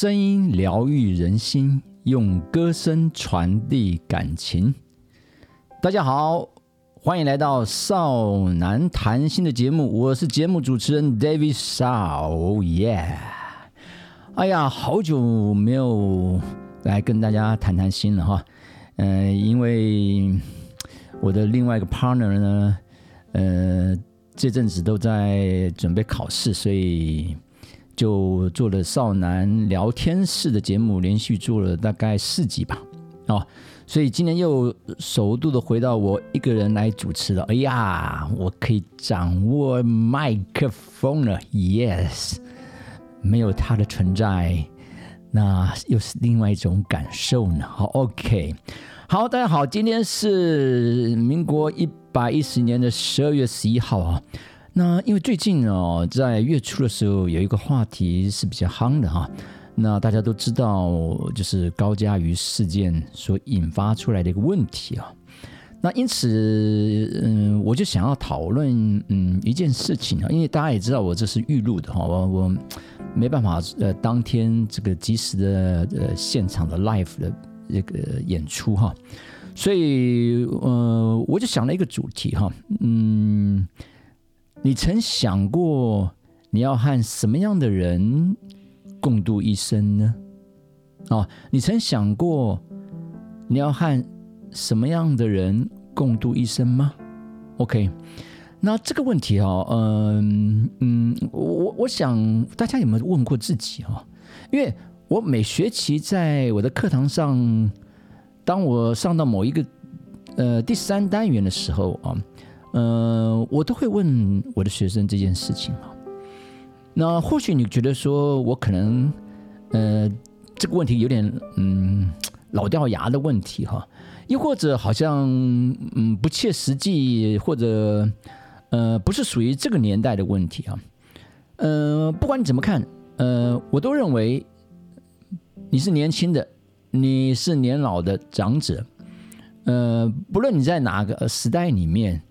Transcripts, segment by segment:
声音疗愈人心，用歌声传递感情。大家好，欢迎来到少男谈心的节目，我是节目主持人 David Shaw。耶！哎呀，好久没有来跟大家谈谈心了哈。嗯，因为我的另外一个 partner 呢，呃，这阵子都在准备考试，所以。就做了少男聊天室的节目，连续做了大概四集吧，哦，所以今年又首度的回到我一个人来主持了。哎呀，我可以掌握麦克风了，yes，没有他的存在，那又是另外一种感受呢。好，OK，好，大家好，今天是民国一百一十年的十二月十一号啊。那因为最近哦，在月初的时候有一个话题是比较夯的哈。那大家都知道，就是高嘉瑜事件所引发出来的一个问题啊。那因此，嗯，我就想要讨论嗯一件事情啊，因为大家也知道我这是预录的哈，我我没办法呃当天这个及时的呃现场的 live 的这个演出哈，所以呃我就想了一个主题哈，嗯。你曾想过你要和什么样的人共度一生呢？哦，你曾想过你要和什么样的人共度一生吗？OK，那这个问题哈，嗯嗯，我我想大家有没有问过自己哈？因为我每学期在我的课堂上，当我上到某一个呃第三单元的时候啊。呃，我都会问我的学生这件事情哈。那或许你觉得说我可能，呃，这个问题有点嗯老掉牙的问题哈，又或者好像嗯不切实际，或者呃不是属于这个年代的问题哈。呃，不管你怎么看，呃，我都认为你是年轻的，你是年老的长者，呃，不论你在哪个时代里面。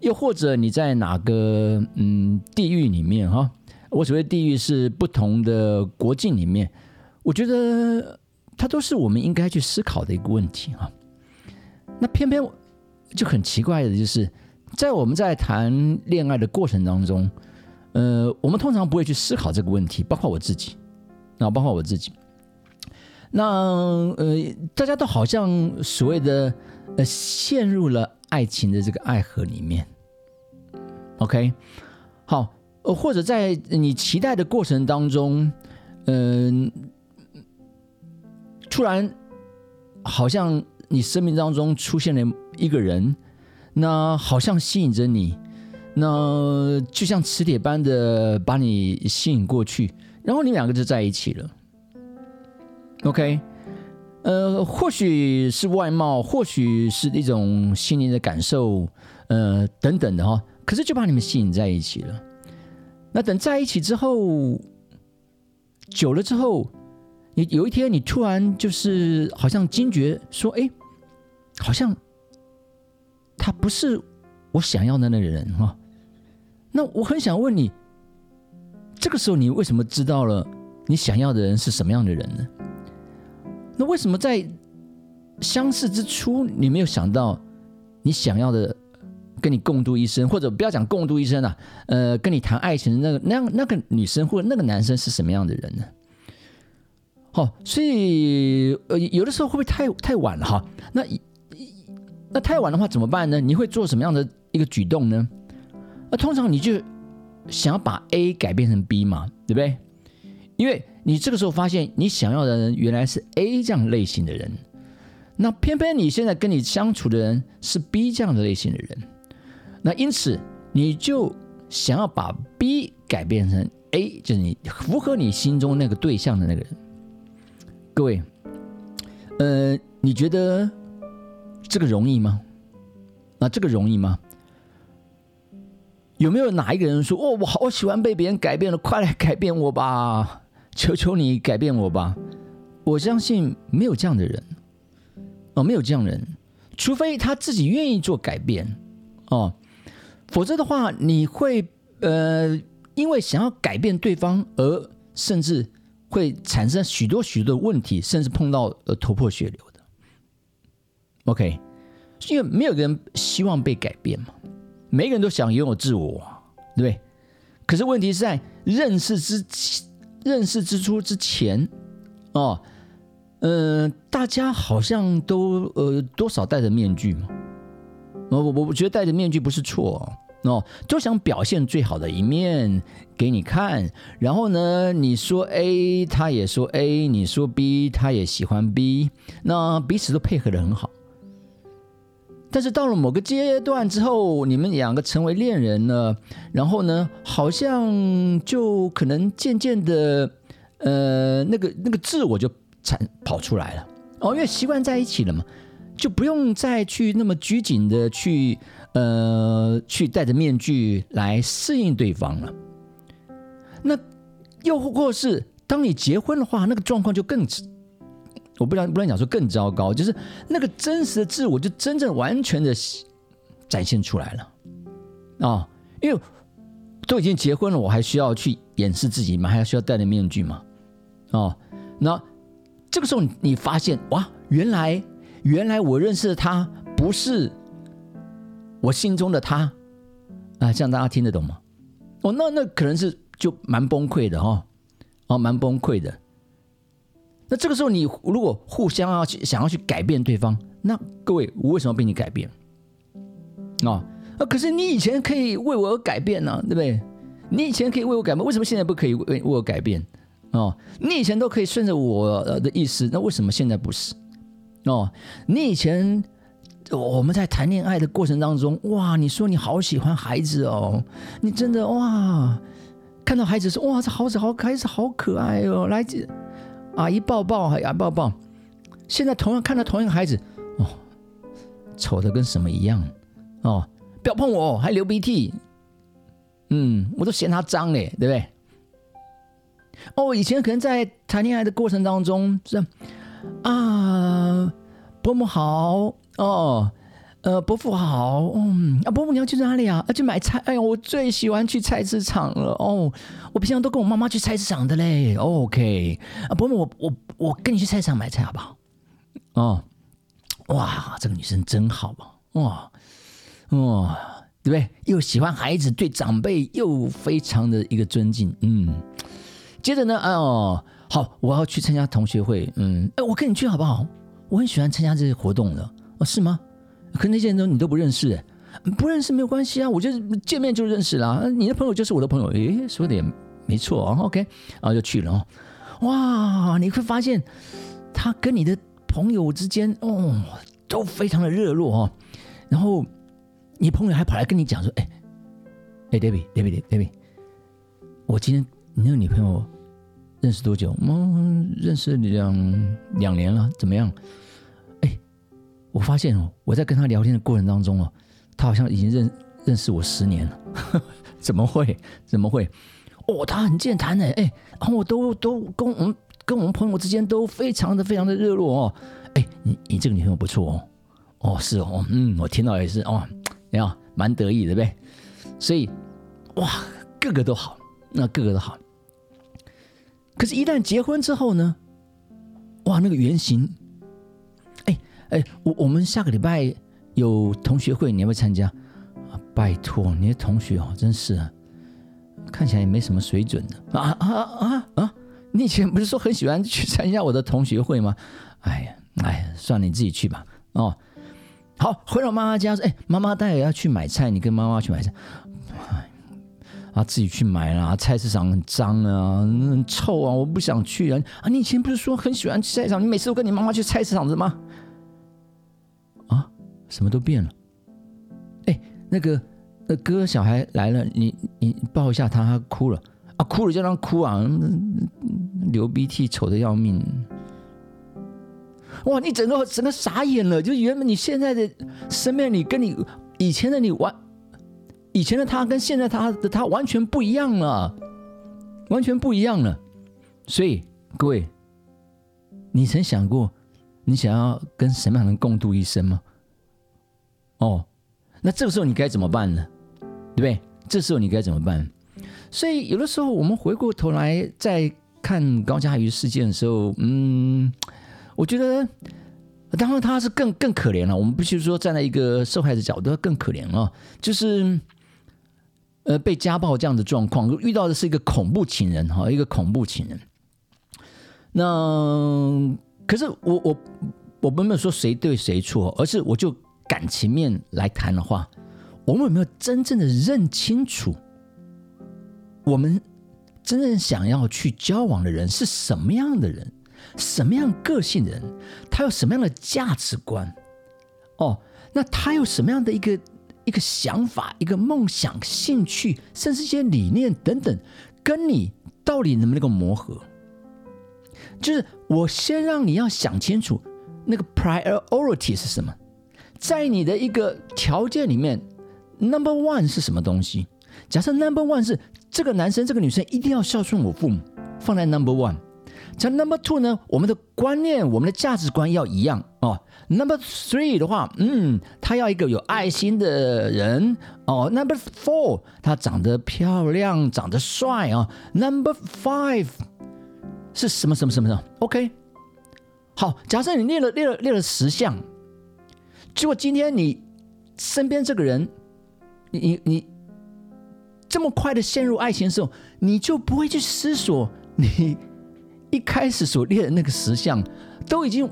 又或者你在哪个嗯地域里面哈？我所谓地域是不同的国境里面，我觉得它都是我们应该去思考的一个问题哈。那偏偏就很奇怪的就是，在我们在谈恋爱的过程当中，呃，我们通常不会去思考这个问题，包括我自己，啊，包括我自己。那呃，大家都好像所谓的呃陷入了。爱情的这个爱河里面，OK，好，或者在你期待的过程当中，嗯，突然好像你生命当中出现了一个人，那好像吸引着你，那就像磁铁般的把你吸引过去，然后你两个就在一起了，OK。呃，或许是外貌，或许是一种心灵的感受，呃，等等的哈。可是就把你们吸引在一起了。那等在一起之后，久了之后，你有一天你突然就是好像惊觉说：“哎，好像他不是我想要的那个人哈。”那我很想问你，这个时候你为什么知道了你想要的人是什么样的人呢？那为什么在相识之初，你没有想到你想要的跟你共度一生，或者不要讲共度一生啊，呃，跟你谈爱情的那个那样那个女生或者那个男生是什么样的人呢？好，所以呃，有的时候会不会太太晚了哈？那那太晚的话怎么办呢？你会做什么样的一个举动呢？那通常你就想要把 A 改变成 B 嘛，对不对？因为你这个时候发现，你想要的人原来是 A 这样类型的人，那偏偏你现在跟你相处的人是 B 这样的类型的人，那因此你就想要把 B 改变成 A，就是你符合你心中那个对象的那个人。各位，呃，你觉得这个容易吗？那这个容易吗？有没有哪一个人说：“哦，我好喜欢被别人改变了，快来改变我吧！”求求你改变我吧！我相信没有这样的人哦，没有这样人，除非他自己愿意做改变哦，否则的话，你会呃，因为想要改变对方而甚至会产生许多许多问题，甚至碰到呃头破血流的。OK，因为没有人希望被改变嘛，每个人都想拥有自我，对不对？可是问题是在认识之前认识之初之前，哦，嗯，大家好像都呃多少戴着面具嘛。我我我觉得戴着面具不是错哦，都想表现最好的一面给你看。然后呢，你说 A，他也说 A；你说 B，他也喜欢 B。那彼此都配合的很好。但是到了某个阶段之后，你们两个成为恋人了，然后呢，好像就可能渐渐的，呃，那个那个自我就产跑出来了哦，因为习惯在一起了嘛，就不用再去那么拘谨的去呃去戴着面具来适应对方了。那又或是当你结婚的话，那个状况就更。我不能不能讲说更糟糕，就是那个真实的自我就真正完全的展现出来了啊！因为都已经结婚了，我还需要去掩饰自己吗？还需要戴着面具吗？哦，那这个时候你发现哇，原来原来我认识的他不是我心中的他啊！这样大家听得懂吗？哦，那那可能是就蛮崩溃的哈，哦，蛮崩溃的。那这个时候，你如果互相要去想要去改变对方，那各位，我为什么被你改变？啊啊！可是你以前可以为我而改变呢，对不对？你以前可以为我改变，为什么现在不可以为为我改变？哦，你以前都可以顺着我的意思，那为什么现在不是？哦，你以前我们在谈恋爱的过程当中，哇，你说你好喜欢孩子哦，你真的哇，看到孩子说哇，这孩子好孩子好可爱哦，来。阿姨抱抱，阿姨抱抱。现在同样看到同样的孩子，哦，丑的跟什么一样，哦，不要碰我，还流鼻涕，嗯，我都嫌他脏嘞，对不对？哦，以前可能在谈恋爱的过程当中，是啊，伯母好，哦。呃，伯父好，嗯，啊，伯母你要去哪里啊？要去买菜？哎呀，我最喜欢去菜市场了哦。我平常都跟我妈妈去菜市场的嘞。OK，啊，伯母，我我我跟你去菜市场买菜好不好？哦，哇，这个女生真好吧？哇，哇，对不对？又喜欢孩子，对长辈又非常的一个尊敬。嗯，接着呢，哦，好，我要去参加同学会。嗯，哎，我跟你去好不好？我很喜欢参加这些活动的。哦，是吗？可那些人都你都不认识，不认识没有关系啊，我就见面就认识啦。你的朋友就是我的朋友，诶，说的也没错啊。OK，然后就去了哦。哇，你会发现他跟你的朋友之间哦都非常的热络哦。然后你朋友还跑来跟你讲说：“哎，哎，David，David，David，我今天你那个女朋友认识多久？嗯，认识两两年了，怎么样？”我发现哦，我在跟他聊天的过程当中哦，他好像已经认认识我十年了。怎么会？怎么会？哦，他很健谈的，哎，然后我都都跟我们跟我们朋友之间都非常的非常的热络哦。哎，你你这个女朋友不错哦。哦，是哦，嗯，我听到也是哦，你看蛮得意的，对不对？所以哇，个个都好，那个个都好。可是，一旦结婚之后呢？哇，那个原型。哎，我我们下个礼拜有同学会，你要不要参加？拜托，你的同学哦，真是啊，看起来也没什么水准的啊啊啊啊！你以前不是说很喜欢去参加我的同学会吗？哎呀，哎呀，算了，你自己去吧。哦，好，回到妈妈家说，哎，妈妈待会要去买菜，你跟妈妈去买菜。啊，自己去买啦，菜市场很脏啊，很臭啊，我不想去啊。啊，你以前不是说很喜欢去菜市场？你每次都跟你妈妈去菜市场的吗？什么都变了，哎，那个那哥小孩来了，你你抱一下他，他哭了啊，哭了就让哭啊，流鼻涕，丑的要命。哇，你整个整个傻眼了，就原本你现在的身边，你跟你以前的你完，以前的他跟现在他的他完全不一样了，完全不一样了。所以各位，你曾想过你想要跟什么样的人共度一生吗？哦，那这个时候你该怎么办呢？对不对？这时候你该怎么办？所以有的时候我们回过头来再看高嘉瑜事件的时候，嗯，我觉得，当然他是更更可怜了。我们必须说，站在一个受害者角度，更可怜啊，就是，呃，被家暴这样的状况，遇到的是一个恐怖情人哈，一个恐怖情人。那可是我我我没有说谁对谁错，而是我就感情面来谈的话，我们有没有真正的认清楚，我们真正想要去交往的人是什么样的人，什么样个性的人，他有什么样的价值观？哦，那他有什么样的一个一个想法、一个梦想、兴趣，甚至一些理念等等，跟你到底能不能够磨合？就是我先让你要想清楚，那个 priority 是什么，在你的一个条件里面，number one 是什么东西？假设 number one 是这个男生、这个女生一定要孝顺我父母，放在 number one。像 number two 呢，我们的观念、我们的价值观要一样哦。number three 的话，嗯，他要一个有爱心的人哦。number four，他长得漂亮、长得帅啊。number five。是什么什么什么的？OK，好，假设你列了列了列了十项，结果今天你身边这个人，你你你这么快的陷入爱情的时候，你就不会去思索你一开始所列的那个十项，都已经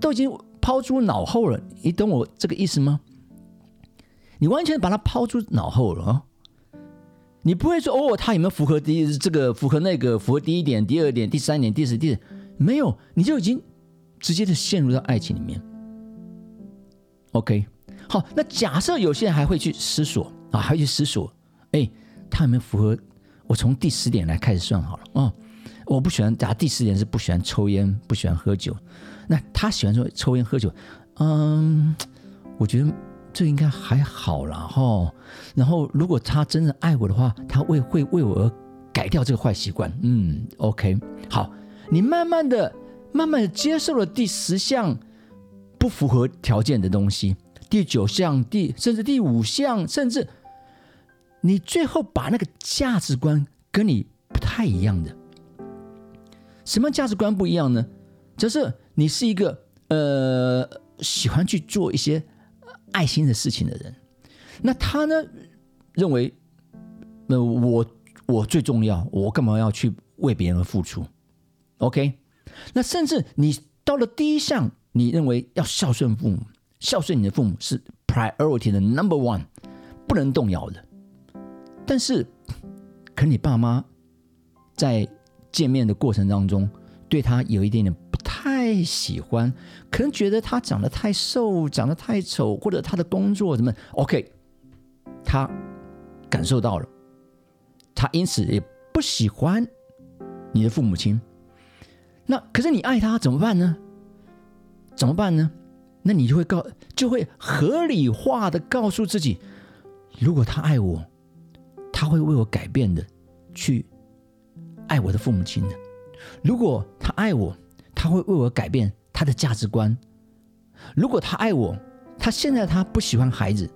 都已经抛诸脑后了。你懂我这个意思吗？你完全把它抛诸脑后了啊！你不会说哦，他有没有符合第一这个符合那个符合第一点、第二点、第三点、第四点？没有，你就已经直接的陷入到爱情里面。OK，好，那假设有些人还会去思索啊，还会去思索，哎，他有没有符合？我从第十点来开始算好了哦。我不喜欢，假第十点是不喜欢抽烟，不喜欢喝酒。那他喜欢说抽烟喝酒，嗯，我觉得。这应该还好了哈，然后如果他真的爱我的话，他为会为我而改掉这个坏习惯。嗯，OK，好，你慢慢的、慢慢的接受了第十项不符合条件的东西，第九项、第甚至第五项，甚至你最后把那个价值观跟你不太一样的，什么价值观不一样呢？就是你是一个呃喜欢去做一些。爱心的事情的人，那他呢认为，那我我最重要，我干嘛要去为别人付出？OK，那甚至你到了第一项，你认为要孝顺父母，孝顺你的父母是 priority 的 number one，不能动摇的。但是，可你爸妈在见面的过程当中，对他有一点点不。太喜欢，可能觉得他长得太瘦，长得太丑，或者他的工作什么？OK，他感受到了，他因此也不喜欢你的父母亲。那可是你爱他怎么办呢？怎么办呢？那你就会告，就会合理化的告诉自己，如果他爱我，他会为我改变的，去爱我的父母亲的。如果他爱我。他会为我改变他的价值观。如果他爱我，他现在他不喜欢孩子，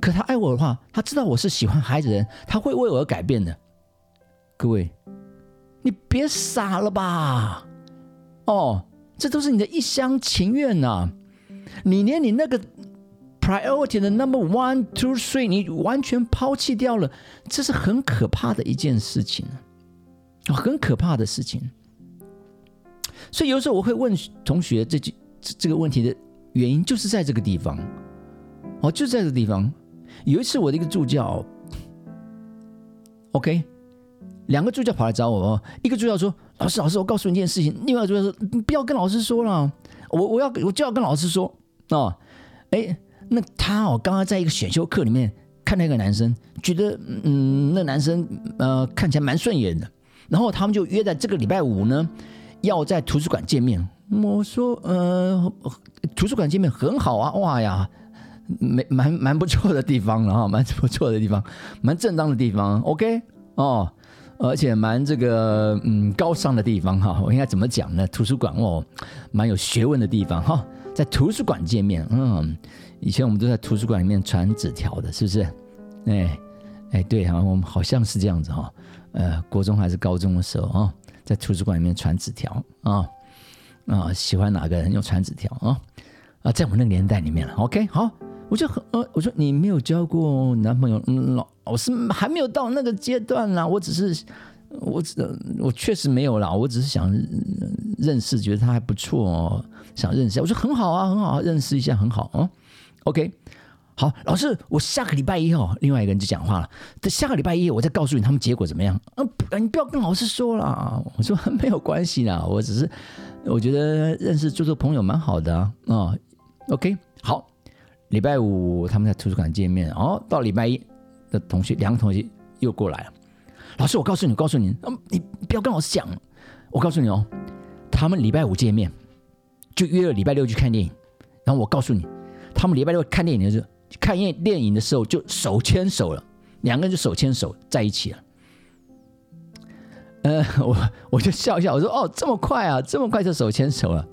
可他爱我的话，他知道我是喜欢孩子的人，他会为我而改变的。各位，你别傻了吧？哦，这都是你的一厢情愿呐！你连你那个 priority 的 number one two three 你完全抛弃掉了，这是很可怕的一件事情啊，很可怕的事情。所以有时候我会问同学这句这这个问题的原因，就是在这个地方，哦，就在这个地方。有一次我的一个助教，OK，两个助教跑来找我哦，一个助教说：“老师，老师，我告诉你一件事情。”另外一个助教说：“不要跟老师说了，我我要我就要跟老师说哦。”哎，那他哦，刚刚在一个选修课里面看那个男生，觉得嗯，那男生呃看起来蛮顺眼的，然后他们就约在这个礼拜五呢。要在图书馆见面，我说，呃，图书馆见面很好啊，哇呀，蛮蛮蛮不错的地方了哈，蛮不错的地方，蛮正当的地方，OK，哦，而且蛮这个嗯高尚的地方哈，我应该怎么讲呢？图书馆哦，蛮有学问的地方哈，在图书馆见面，嗯，以前我们都在图书馆里面传纸条的，是不是？哎哎，对哈，我们好像是这样子哈，呃，国中还是高中的时候啊。在图书馆里面传纸条啊啊，喜欢哪个人用传纸条啊啊，在我们那个年代里面了。OK，好，我就很呃，我说你没有交过男朋友，嗯，老我是还没有到那个阶段啦，我只是我只我确实没有啦，我只是想认识，觉得他还不错哦，想认识。我说很好啊，很好，啊认识一下很好哦。OK。好，老师，我下个礼拜一哦，另外一个人就讲话了。等下个礼拜一，我再告诉你他们结果怎么样。啊，你不要跟老师说了。我说没有关系啦，我只是我觉得认识做做朋友蛮好的啊。OK，好，礼拜五他们在图书馆见面。哦，到礼拜一的同学，两个同学又过来了。老师，我告诉你，告诉你，嗯你不要跟老师讲。我告诉你哦，他们礼拜五见面，就约了礼拜六去看电影。然后我告诉你，他们礼拜六看电影的时候。看电电影的时候就手牵手了，两个人就手牵手在一起了。呃，我我就笑笑，我说：“哦，这么快啊，这么快就手牵手了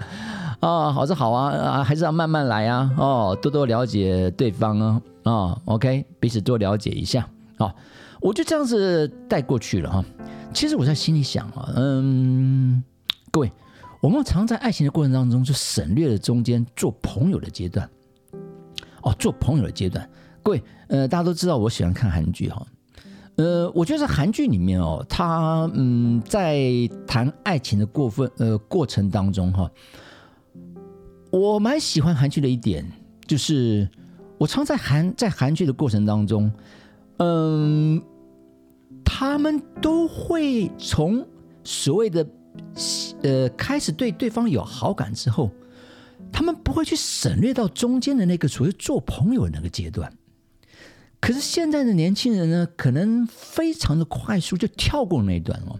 啊？好是好啊，啊，还是要慢慢来啊。哦，多多了解对方啊，啊，OK，彼此多了解一下啊。我就这样子带过去了哈。其实我在心里想啊，嗯，各位，我们常在爱情的过程当中就省略了中间做朋友的阶段。哦，做朋友的阶段，各位，呃，大家都知道我喜欢看韩剧哈，呃，我觉得韩剧里面哦，他嗯，在谈爱情的过分呃过程当中哈，我蛮喜欢韩剧的一点，就是我常在韩在韩剧的过程当中，嗯，他们都会从所谓的呃开始对对方有好感之后。他们不会去省略到中间的那个所谓做朋友的那个阶段，可是现在的年轻人呢，可能非常的快速就跳过那一段哦。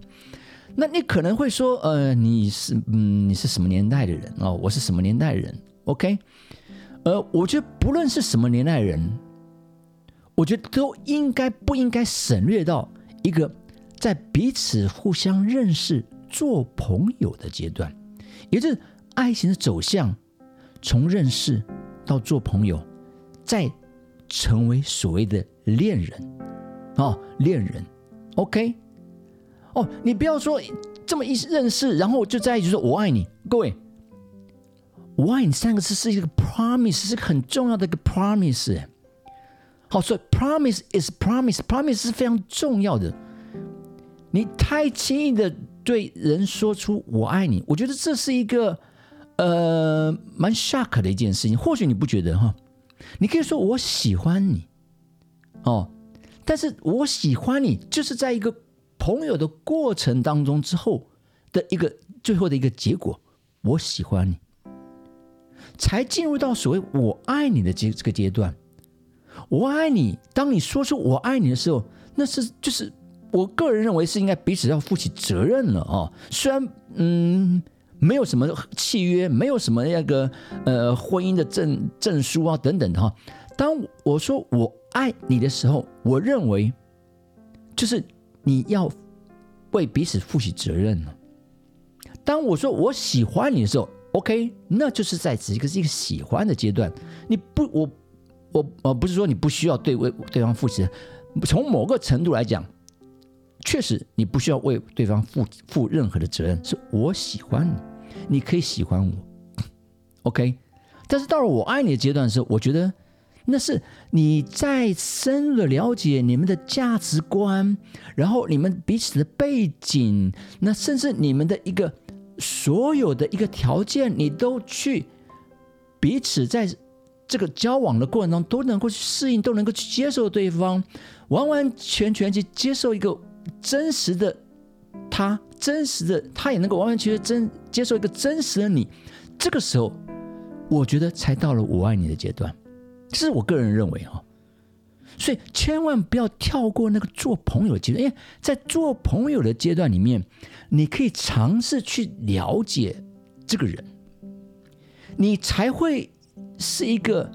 那你可能会说，呃，你是嗯，你是什么年代的人哦？我是什么年代人？OK，呃，我觉得不论是什么年代人，我觉得都应该不应该省略到一个在彼此互相认识、做朋友的阶段，也就是爱情的走向。从认识到做朋友，再成为所谓的恋人，哦，恋人，OK，哦，你不要说这么一认识，然后就在一起说“我爱你”。各位，“我爱你”三个字是一个 promise，是很重要的一个 promise。好，所以 promise is promise，promise 是非常重要的。你太轻易的对人说出“我爱你”，我觉得这是一个。呃，蛮 shock 的一件事情，或许你不觉得哈？你可以说我喜欢你，哦，但是我喜欢你，就是在一个朋友的过程当中之后的一个最后的一个结果，我喜欢你，才进入到所谓我爱你的阶这个阶段。我爱你，当你说出我爱你的时候，那是就是我个人认为是应该彼此要负起责任了啊。虽然嗯。没有什么契约，没有什么那个呃婚姻的证证书啊等等的哈。当我说我爱你的时候，我认为就是你要为彼此负起责任了。当我说我喜欢你的时候，OK，那就是在此一个是一个喜欢的阶段。你不，我我呃不是说你不需要对为对方负责，从某个程度来讲。确实，你不需要为对方负负任何的责任。是我喜欢你，你可以喜欢我，OK。但是到了我爱你的阶段的时候，我觉得那是你在深入的了解你们的价值观，然后你们彼此的背景，那甚至你们的一个所有的一个条件，你都去彼此在这个交往的过程中都能够去适应，都能够去接受对方，完完全全去接受一个。真实的他，真实的他也能够完完全全真接受一个真实的你。这个时候，我觉得才到了我爱你的阶段，这是我个人认为哈。所以千万不要跳过那个做朋友的阶段，因为在做朋友的阶段里面，你可以尝试去了解这个人，你才会是一个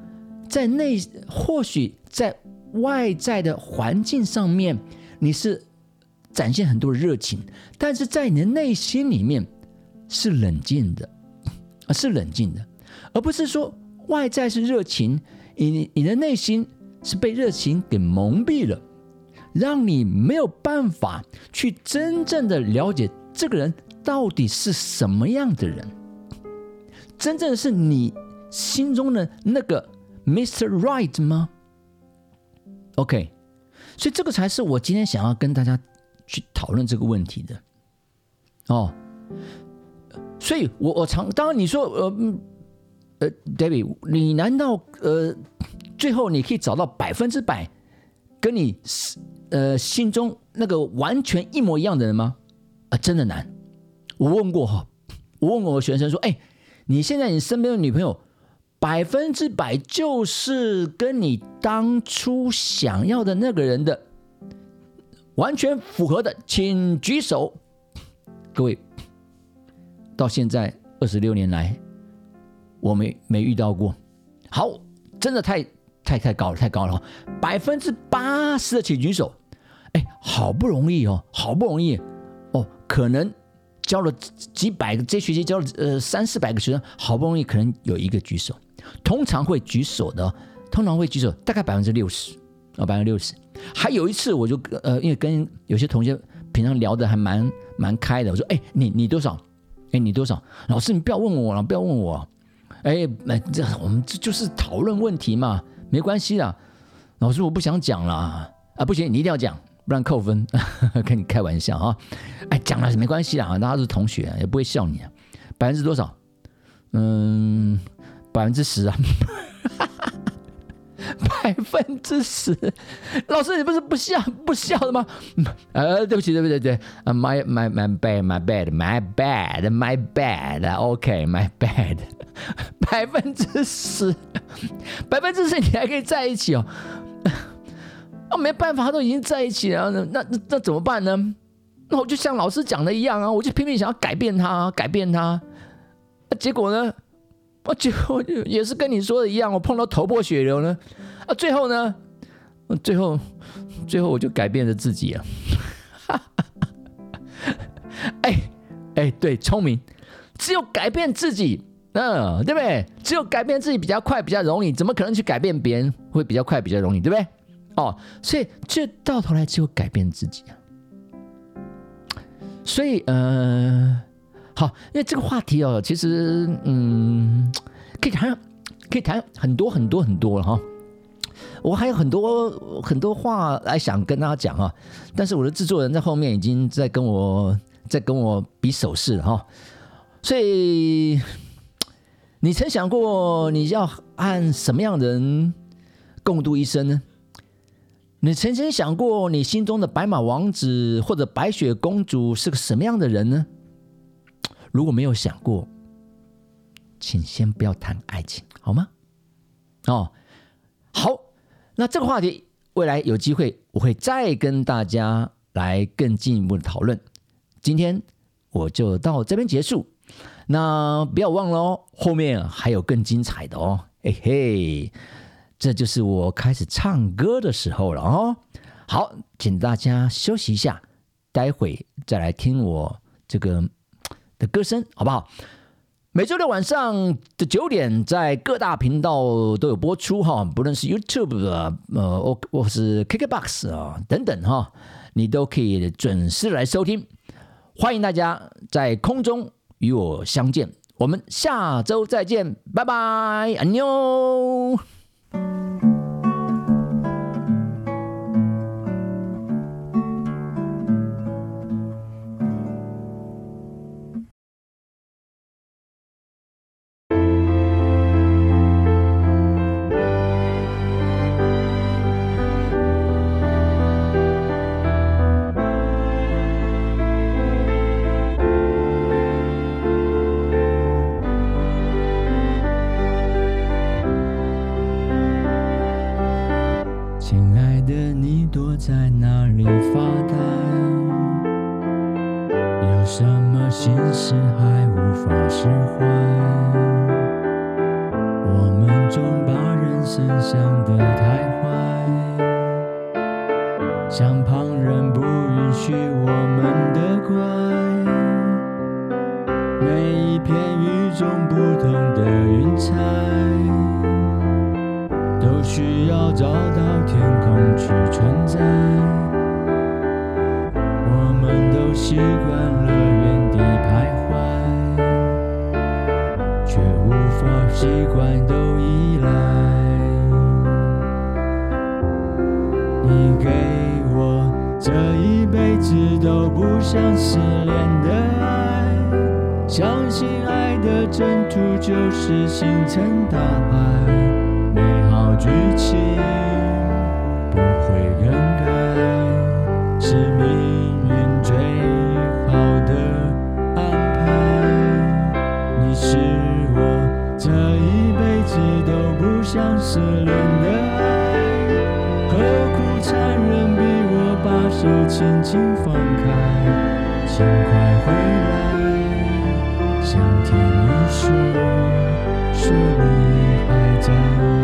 在内或许在外在的环境上面你是。展现很多热情，但是在你的内心里面是冷静的，啊，是冷静的，而不是说外在是热情，你你的内心是被热情给蒙蔽了，让你没有办法去真正的了解这个人到底是什么样的人？真正是你心中的那个 Mr. Right 吗？OK，所以这个才是我今天想要跟大家去讨论这个问题的。哦，所以我我常当然你说呃呃，David，你难道呃最后你可以找到百分之百跟你呃心中那个完全一模一样的人吗？啊，真的难。我问过哈，我问过我学生说，哎。你现在你身边的女朋友百分之百就是跟你当初想要的那个人的完全符合的，请举手。各位，到现在二十六年来，我没没遇到过。好，真的太太太高了，太高了，百分之八十的请举手。哎，好不容易哦，好不容易哦，可能。教了几百个，这学期教了呃三四百个学生，好不容易可能有一个举手，通常会举手的，通常会举手大概百分之六十啊，百分之六十。还有一次，我就呃，因为跟有些同学平常聊的还蛮蛮开的，我说，哎，你你多少？哎，你多少？老师，你不要问我了，不要问我。哎，那这我们这就是讨论问题嘛，没关系啦。老师，我不想讲了啊，不行，你一定要讲。不然扣分，跟你开玩笑啊！哎，讲了没关系啦，大家是同学，也不会笑你啊。百分之多少？嗯，百分之十啊！百分之十，老师你不是不笑不笑的吗？呃，对不起，对不起，对啊，my my my bad my bad my bad my bad，OK my bad，百分之十，百分之十你还可以在一起哦。那没办法，都已经在一起了，那那那怎么办呢？那我就像老师讲的一样啊，我就拼命想要改变他，改变他。结果呢，我结果也是跟你说的一样，我碰到头破血流呢。啊，最后呢，最后最后我就改变了自己啊。哎哎，对，聪明，只有改变自己，嗯，对不对？只有改变自己比较快，比较容易，怎么可能去改变别人会比较快，比较容易，对不对？哦，所以这到头来只有改变自己啊。所以，呃，好，因为这个话题哦，其实，嗯，可以谈，可以谈很多很多很多了哈。我还有很多很多话来想跟大家讲啊，但是我的制作人在后面已经在跟我在跟我比手势了哈。所以，你曾想过你要和什么样的人共度一生呢？你曾经想过，你心中的白马王子或者白雪公主是个什么样的人呢？如果没有想过，请先不要谈爱情，好吗？哦，好，那这个话题未来有机会我会再跟大家来更进一步的讨论。今天我就到这边结束，那不要忘了哦，后面还有更精彩的哦，嘿嘿。这就是我开始唱歌的时候了哦。好，请大家休息一下，待会再来听我这个的歌声，好不好？每周六晚上的九点，在各大频道都有播出哈，不论是 YouTube 啊，呃，或或是 KKBox 啊等等哈，你都可以准时来收听。欢迎大家在空中与我相见，我们下周再见，拜拜，安妞。片与众不同的云彩都需要找到天空去存在我们都习惯了原地徘徊却无法习惯都依赖你给我这一辈子都不想失联的相信爱的征途就是星辰大海，美好剧情不会更改，是命运最好的安排。你是我这一辈子都不想失联的爱，何苦残忍逼我把手轻轻放开？请快回来，想听你说，说你还在。